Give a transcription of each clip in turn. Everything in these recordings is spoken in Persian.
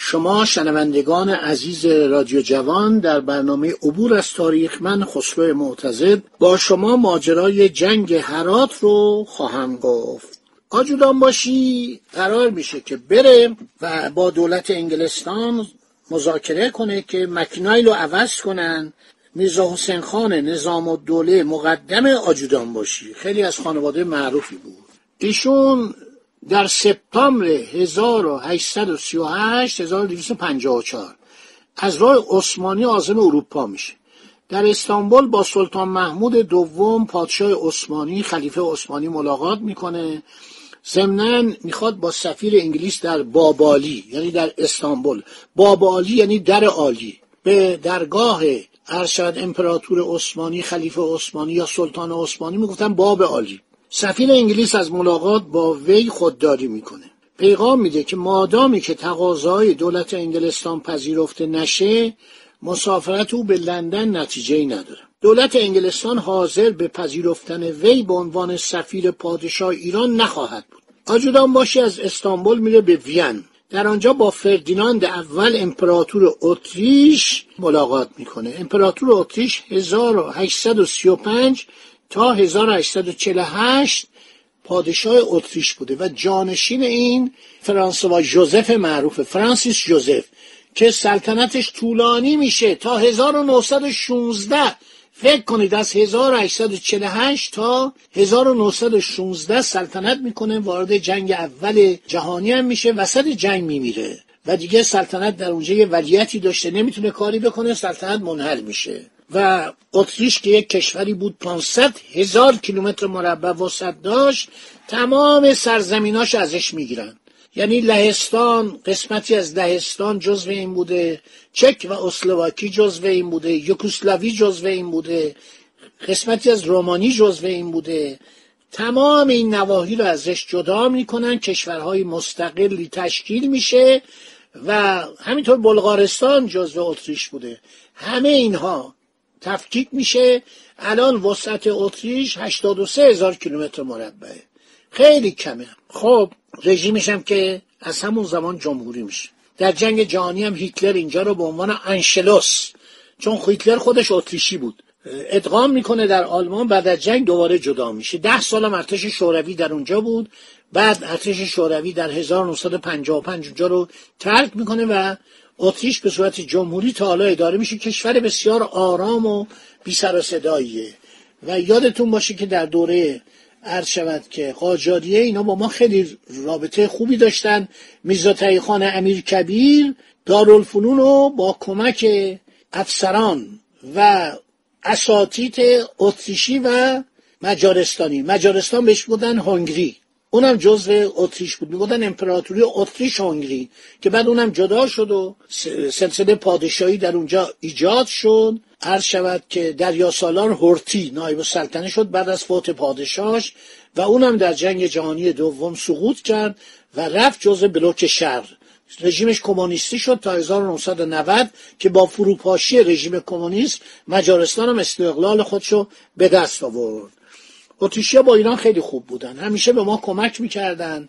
شما شنوندگان عزیز رادیو جوان در برنامه عبور از تاریخ من خسرو معتزد با شما ماجرای جنگ هرات رو خواهم گفت. آجودان باشی قرار میشه که بره و با دولت انگلستان مذاکره کنه که مکنایل رو عوض کنن. میرزا حسین خان نظام الدوله مقدم آجودان باشی. خیلی از خانواده معروفی بود. ایشون در سپتامبر 1838 1254 از راه عثمانی عازم اروپا میشه. در استانبول با سلطان محمود دوم پادشاه عثمانی خلیفه عثمانی ملاقات می‌کنه. ضمنا می‌خواد با سفیر انگلیس در بابالی یعنی در استانبول. بابالی یعنی در عالی. به درگاه ارشد امپراتور عثمانی خلیفه عثمانی یا سلطان عثمانی می‌گفتن باب عالی. سفیر انگلیس از ملاقات با وی خودداری می‌کنه. پیغام میده که مادامی که تقاضای دولت انگلستان پذیرفته نشه مسافرت او به لندن نتیجه ای نداره. دولت انگلستان حاضر به پذیرفتن وی به عنوان سفیر پادشاه ایران نخواهد بود. آجودان باشی از استانبول میره به وین. در آنجا با فردیناند اول امپراتور اتریش ملاقات می‌کنه. امپراتور اتریش 1835 تا 1848 پادشاه اتریش بوده و جانشین این فرانسوا جوزف معروف فرانسیس جوزف که سلطنتش طولانی میشه تا 1916 فکر کنید از 1848 تا 1916 سلطنت می‌کنه وارد جنگ اول جهانی هم میشه وسط جنگ میمیره. و دیگه سلطنت در اونجا یه ولیتی داشته نمی‌تونه کاری بکنه سلطنت منحل میشه. و اتریش که یک کشوری بود 500 هزار کیلومتر مربع وسط داشت تمام سرزمیناش ازش می‌گیرن. یعنی لهستان قسمتی از لهستان جزو این بوده چک و اسلواکی جزو این بوده یوکوسلاوی جزو این بوده قسمتی از رومانی جزو این بوده. تمام این نواحی رو ازش جدا می‌کنن کشورهای مستقلی تشکیل میشه و همینطور بلغارستان جزو اتریش بوده. همه اینها تفکیک میشه. الان وسعت اتریش 83 هزار کیلومتر مربعه. خیلی کمه. خب رژیمش هم که از همون زمان جمهوری میشه. در جنگ جهانی هم هیتلر اینجا رو به عنوان انشلوس چون هیتلر خودش اتریشی بود ادغام می‌کنه در آلمان بعد از جنگ دوباره جدا میشه. ده سال هم ارتش شوروی در اونجا بود. بعد ارتش شوروی در 1955 اونجا رو ترک می‌کنه و اتریش به صورت جمهوری تا حالا اداره میشه. کشور بسیار آرام و بی سر و و یادتون باشه که در دوره عرض شود که قاجاریه اینا با ما خیلی رابطه خوبی داشتن. میرزا خان امیر کبیر دارالفنون رو با کمک افسران و اساتید اتریشی و مجارستانی. مجارستان بهش بودن هنگری. اونم جزو اتریش بود. می‌گفتن امپراتوری اتریش هنگری که بعد اونم جدا شد و سلسله پادشاهی در اونجا ایجاد شد. عرض شود که دریا سالار هورتی نایب السلطنه شد بعد از فوت پادشاهش و اونم در جنگ جهانی دوم سقوط کرد و رفت جزو بلوک شرق رژیمش کمونیستی شد تا 1990 که با فروپاشی رژیم کمونیست مجارستان هم استقلال خودشو به دست آورد. اتریشیا با ایران خیلی خوب بودن. همیشه به ما کمک می‌کردن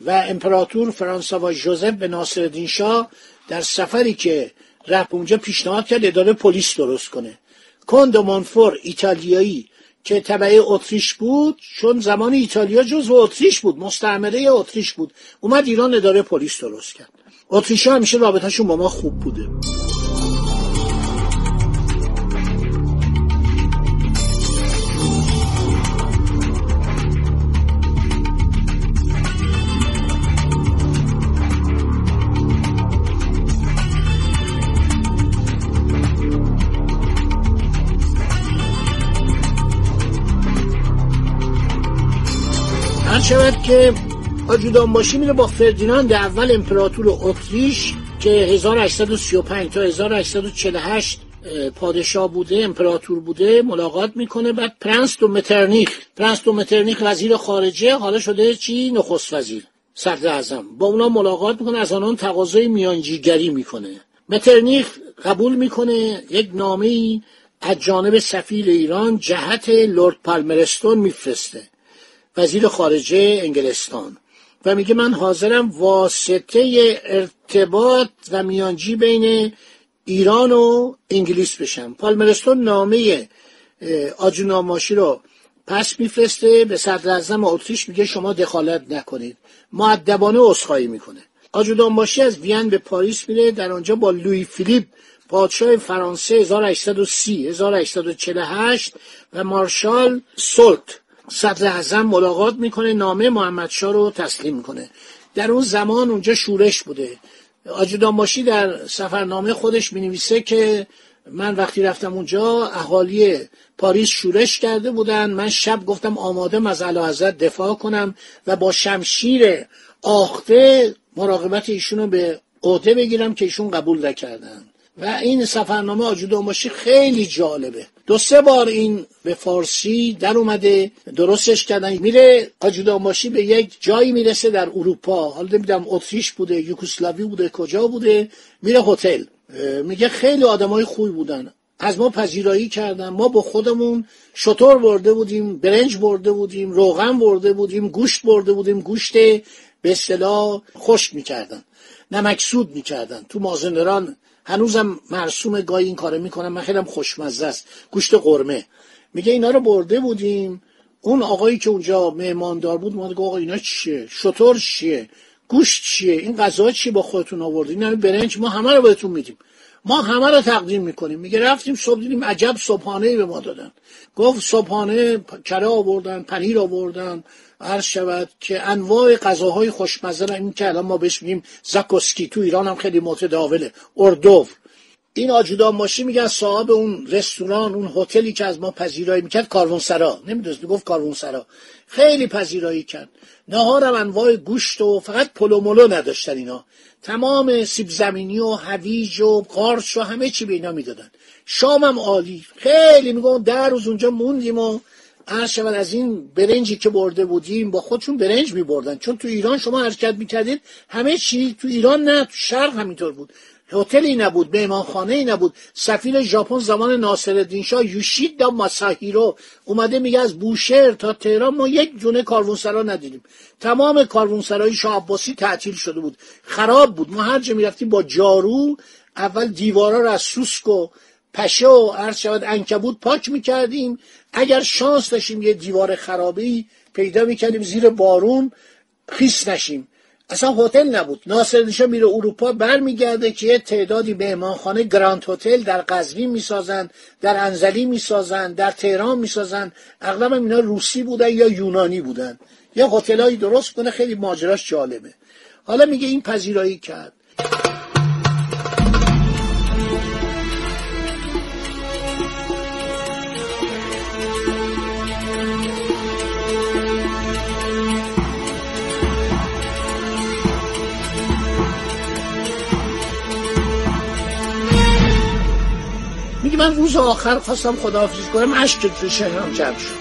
و امپراتور فرانسوا جوزف به ناصرالدین شاه در سفری که رفت اونجا پیشنهاد کرد اداره پلیس درست کنه. کند ایتالیایی که تبعه اتریش بود چون زمان ایتالیا جزو اتریش بود مستعمره اتریش بود اومد ایران اداره پلیس درست کرد. اتریشا همیشه رابطهشون با ما خوب بوده. شود که آجودان باشی میره با فردیناند اول امپراتور اتریش که 1835 تا 1848 پادشاه بوده امپراتور بوده ملاقات می‌کنه. بعد پرنس دو مترنیخ پرنس دو مترنیخ وزیر خارجه حالا شده چی؟ نخست وزیر صدر اعظم. با اونا ملاقات می‌کنه از آنان تقاضای میانجیگری می‌کنه. مترنیخ قبول می‌کنه یک نامه از جانب سفیر ایران جهت لورد پالمرستون میفرسته. وزیر خارجه انگلستان. و میگه من حاضرم واسطه ارتباط و میانجی بین ایران و انگلیس بشم. پالمرستون نامه آجوناماشی رو پس میفرسته به صدر اتریش میگه شما دخالت نکنید. معدبانه عذرخواهی می‌کنه. آجودانباشی از وین به پاریس میره در آنجا با لوی فیلیپ پادشاه فرانسه 1830 1848 و مارشال سولت صدر اعظم ملاقات می‌کنه نامه محمدشاه رو تسلیم می‌کنه. در اون زمان اونجا شورش بوده. آجودانباشی در سفرنامه خودش می‌نویسه که من وقتی رفتم اونجا اهالی پاریس شورش کرده بودن. من شب گفتم آماده از حضرت دفاع کنم و با شمشیر آخته مراقبت ایشون رو به عهده بگیرم که ایشون قبول نکردن. و این سفرنامه آجود باشی خیلی جالبه. دو سه بار این به فارسی در اومده درستش کردن. میره آجود باشی به یک جایی می‌رسه در اروپا. حالا نمی‌دونم اتریش بوده یوگسلاوی بوده کجا بوده. میره هتل. میگه خیلی آدمای خوبی بودن. از ما پذیرایی کردن. ما با خودمون شطور برده بودیم برنج برده بودیم روغن برده بودیم گوشت برده بودیم گوشت به اصطلاح خشک می‌کردن. نمکسود می‌کردن. تو مازندران هنوزم مرسوم گاهی این کارو می‌کنم. من خیلی خوشمزه است. گوشت قرمه میگه اینا رو برده بودیم. اون آقایی که اونجا مهماندار بود ما آقا اینا چیه؟ شطور چیه؟ گوشت چیه؟ این غذا چیه با خودتون آوردین؟ این برنج ما همه رو بهتون میدیم. ما همه رو تقدیم می‌کنیم. میگه رفتیم صبح دیدیم عجب صبحانه به ما دادن. گفت صبحانه کره آوردن؟ پنیر آوردن. عرض شود که انواع غذاهای خوشمزه این که الان ما بهش میگیم زکوسکی تو ایران هم خیلی متداوله. اردوف. این آجودان ماشی میگن صاحب اون رستوران اون هتلی که از ما پذیرایی می‌کرد کاروانسرا. نمی‌دونست می‌گفت کاروانسرا. خیلی پذیرایی کرد. نهارم انواع گوشت و فقط پلومولو نداشتن اینا. تمام سیب زمینی و هویج و قارچ و همه چی به اینا می‌دادن. شامم عالی. خیلی میگم در روز اونجا موندیم و عرض شود از این برنجی که برده بودیم با خودشون برنج می بردن چون تو ایران شما حرکت می‌کردید همه چی تو ایران نه تو شرق همینطور بود. هتلی نبود مهمانخانه ای نبود. سفیر ژاپن زمان ناصرالدین شاه یوشیدا ماساهیرو اومده میگه از بوشهر تا تهران ما یک جونه کاروانسرا ندیدیم. تمام کاروانسرای شاه عباسی تعطیل شده بود. خراب بود. ما هر جا می‌رفتیم با جارو اول دیوارا رو از سوسک پشه و عرض شود انکبود پاک می‌کردیم. اگر شانس داشتیم یه دیوار خرابی پیدا می‌کردیم زیر بارون خیس نشیم. اصلا هتل نبود. ناصر میره اروپا برمیگرده که یه تعدادی مهمانخانه گراند هتل در قزوین می‌سازن در انزلی می‌سازن در تهران می‌سازن. اغلب اینا روسی بودن یا یونانی بودن. یا هتلایی درست کنه خیلی ماجراش جالبه. حالا میگه این پذیرایی کرد. من روز آخر خواستم خداحافظی کنم عشق تو شهرم جمع شد.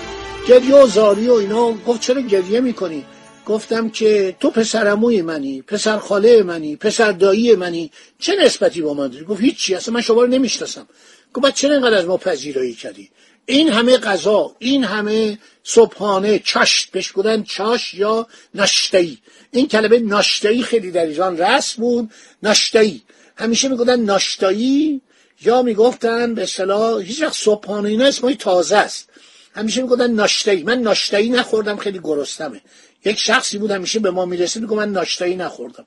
گریه و زاری و اینا. گفت چرا گریه می‌کنی؟ گفتم که تو پسرموی منی پسر خاله منی پسر دایی منی. چه نسبتی با من داری؟ گفت هیچی اصلا من شما رو نمی‌شناسم. گفت چرا اینقدر از ما پذیرایی کردی؟ این همه غذا این همه صبحانه چاشت بهش گفتن چاش یا ناشتایی این کلمه ناشتایی خیلی در ایران رسم بود. ناشتایی همیشه می‌گفتن ناشتایی یا می‌گفتن به اصطلاح هیچ وقت صبحانه اینا اسمای تازه است. همیشه می‌گفتن ناشتایی من ناشتایی نخوردم خیلی گرستمه یک شخصی بود همیشه به ما می‌رسید میگه من ناشتایی نخوردم.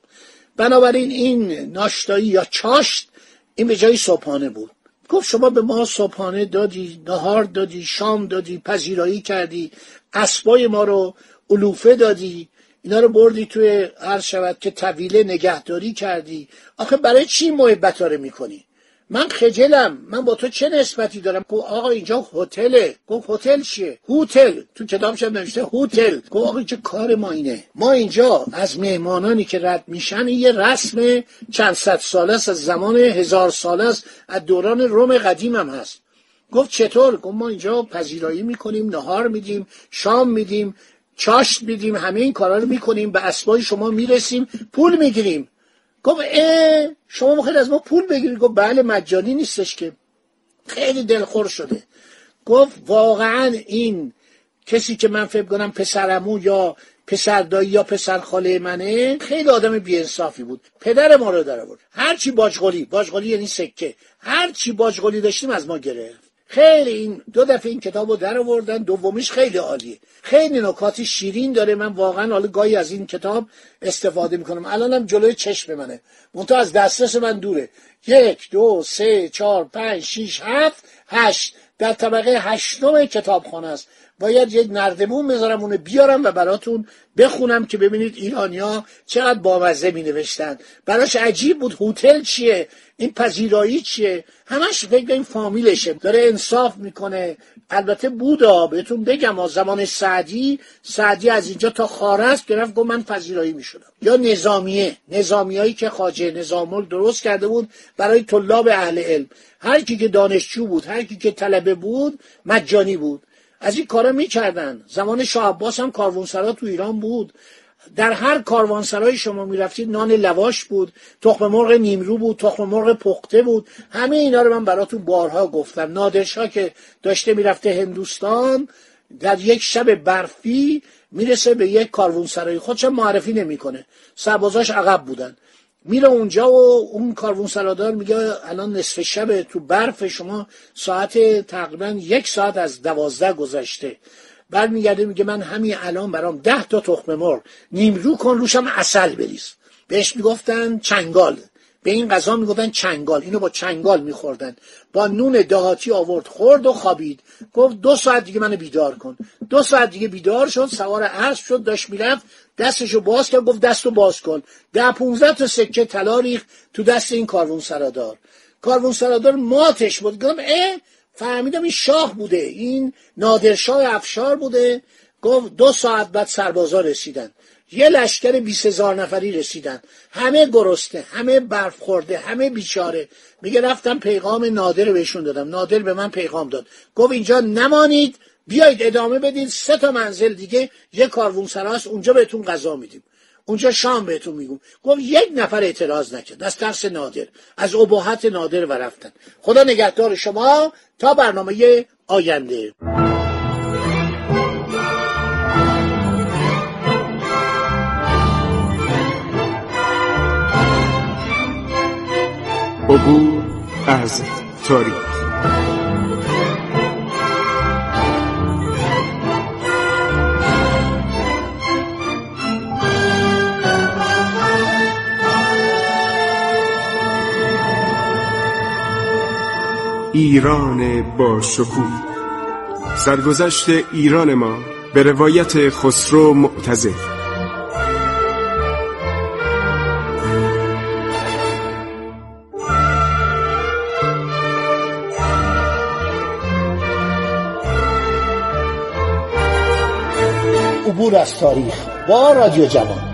بنابراین این ناشتایی یا چاشت این به جای صبحانه بود. گفت شما به ما صبحانه دادی نهار دادی شام دادی پذیرایی کردی اسبای ما رو علوفه دادی اینا رو بردی توی هر شود که طویله نگهداری کردی. آخه برای چی محبت رو می‌کنی؟ من خجلم. من با تو چه نسبتی دارم؟ گفت آقا اینجا هتله گفت هتل چیه؟ هتل. تو کتابش هم نوشته هتل. گفت آقا چه کار ما اینه؟ ما اینجا از مهمانانی که رد میشن یه رسم چند صد ساله است از زمان هزار ساله است از دوران روم قدیم هم هست. گفت چطور؟ گفت ما اینجا پذیرایی می‌کنیم نهار میدیم شام میدیم چاشت میدیم همه این کارا رو می‌کنیم به اسبای شما می‌رسیم پول می‌گیریم. گفت اه شما می‌خواید از ما پول بگیرید. گفت بله مجانی نیستش که. خیلی دلخور شده. گفت واقعا این کسی که من فکر کنم پسرمو یا پسر دایی یا پسر خاله منه خیلی آدم بیانصافی بود. پدر ما رو داره بود هرچی باجغلی باجغلی یعنی سکه. هرچی باجغلی داشتیم از ما گرفت. خیلی این دو دفعه این کتاب رو در آوردن دومیش خیلی عالیه. خیلی نکات شیرین داره. من واقعا حالا گاهی از این کتاب استفاده می‌کنم. الانم جلوی چشم منه. منتها از دسترس من دوره. یک دو سه چهار پنج شیش هفت هشت. در طبقه هشتم کتابخانه است. باید یک نردمون بذارم اونو بیارم و براتون بخونم که ببینید ایرانیا چقدر بامزه می نوشتن براش عجیب بود هتل چیه؟ این پذیرایی چیه؟ همش فکر این فامیلشه. داره انصاف می‌کنه. البته بودا بهتون بگم از زمان سعدی سعدی از اینجا تا خارست گرفت گفت من پذیرایی می‌شدم. یا نظامیه. نظامیایی که خاجه نظامل درست کرده بود برای طلاب اهل علم. هر کی که دانشجو بود هر کی که طلبه بود مجانی بود. از این کارا می‌کردن. زمان شاه عباس هم کاروانسرا تو ایران بود. در هر کاروانسرای شما می‌رفتید نان لواش بود تخم مرغ نیمرو بود تخم مرغ پخته بود. همه اینا رو من براتون بارها گفتم. نادرشاه که داشته می‌رفته هندوستان در یک شب برفی می‌رسه به یک کاروانسرای. خودش معرفی نمی‌کنه. سربازاش عقب بودن. میره اونجا و اون کاروان سرادار میگه الان نصف شب تو برف شما ساعت تقریبا یک ساعت از دوازده گذشته. برمیگرده میگه من همین الان برام ده تا تخم مرغ نیمرو کن روشم اصل بریز. بهش می‌گفتن چنگال. به این غذا می‌گفتن چنگال. اینو با چنگال میخوردن. با نون دهاتی آورد خورد و خوابید. گفت دو ساعت دیگه منو بیدار کن. دو ساعت دیگه بیدار شد سوار اسب شد داشت می‌رفت دستشو باز کرد گفت دستو باز کن. ده پونزده تا سکه طلا ریخت تو دست این کاروان سرادار. کاروان سرادار ماتش بود. گفتم اه فهمیدم این شاه بوده. این نادرشاه افشار بوده. گفت دو ساعت بعد سربازا رسیدن. یه لشکر بیس هزار نفری رسیدن. همه گرسته همه برف خورده همه بیچاره. میگه رفتم پیغام نادر بهشون دادم. نادر به من پیغام داد. گفت اینجا نمانید. بیایید ادامه بدید سه تا منزل دیگه یه کاروون سراست اونجا بهتون غذا میدیم. اونجا شام بهتون میگم. گفت یک نفر اعتراض نکرد. از ترس نادر. از ابهت نادر و رفتن. خدا نگهدار شما. تا برنامه آینده. عبور از تاریخ. ایران با شکوه. سرگذشت ایران ما به روایت خسرو معتزد عبور از تاریخ با رادیو جوان.